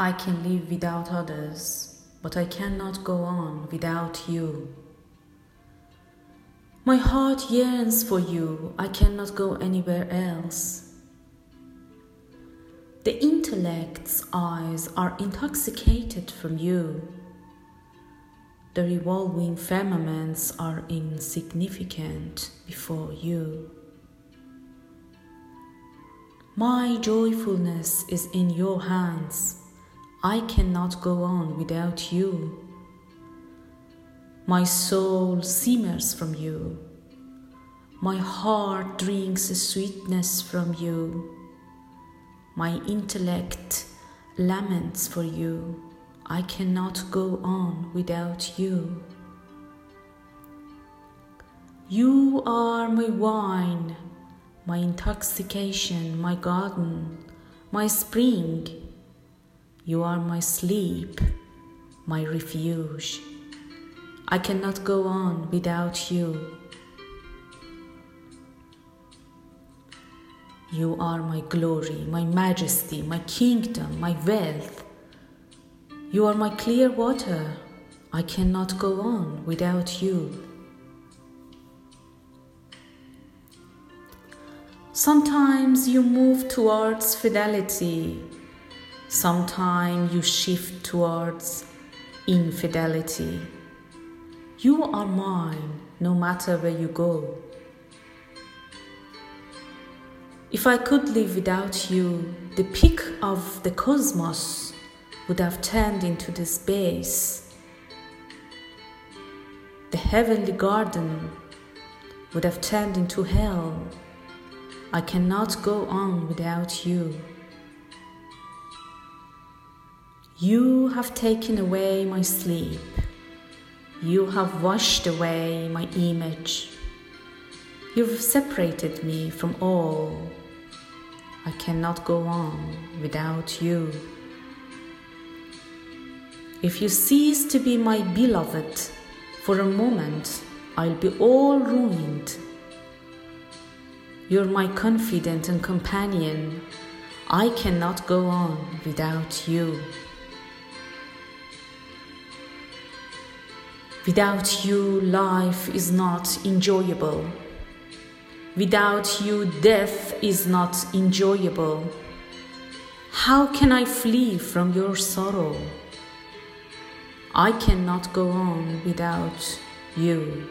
I can live without others, but I cannot go on without you. My heart yearns for you, I cannot go anywhere else. The intellect's eyes are intoxicated from you. The revolving firmaments are insignificant before you. My joyfulness is in your hands. I cannot go on without you. My soul simmers from you. My heart drinks sweetness from you. My intellect laments for you. I cannot go on without you. You are my wine my intoxication, my garden, my spring. You are my sleep, my refuge. I cannot go on without you. You are my glory, my majesty, my kingdom, my wealth. You are my clear water. I cannot go on without you. Sometimes you move towards fidelity, sometimes you shift towards infidelity. You are mine no matter where you go. If I could live without you, the peak of the cosmos would have turned into the space. The heavenly garden would have turned into hell. I cannot go on without you. You have taken away my sleep. You have washed away my image. You've separated me from all. I cannot go on without you. If you cease to be my beloved for a moment, I'll be all ruined you're my confidant and companion. I cannot go on without you. Without you, life is not enjoyable. Without you, death is not enjoyable. How can I flee from your sorrow? I cannot go on without you.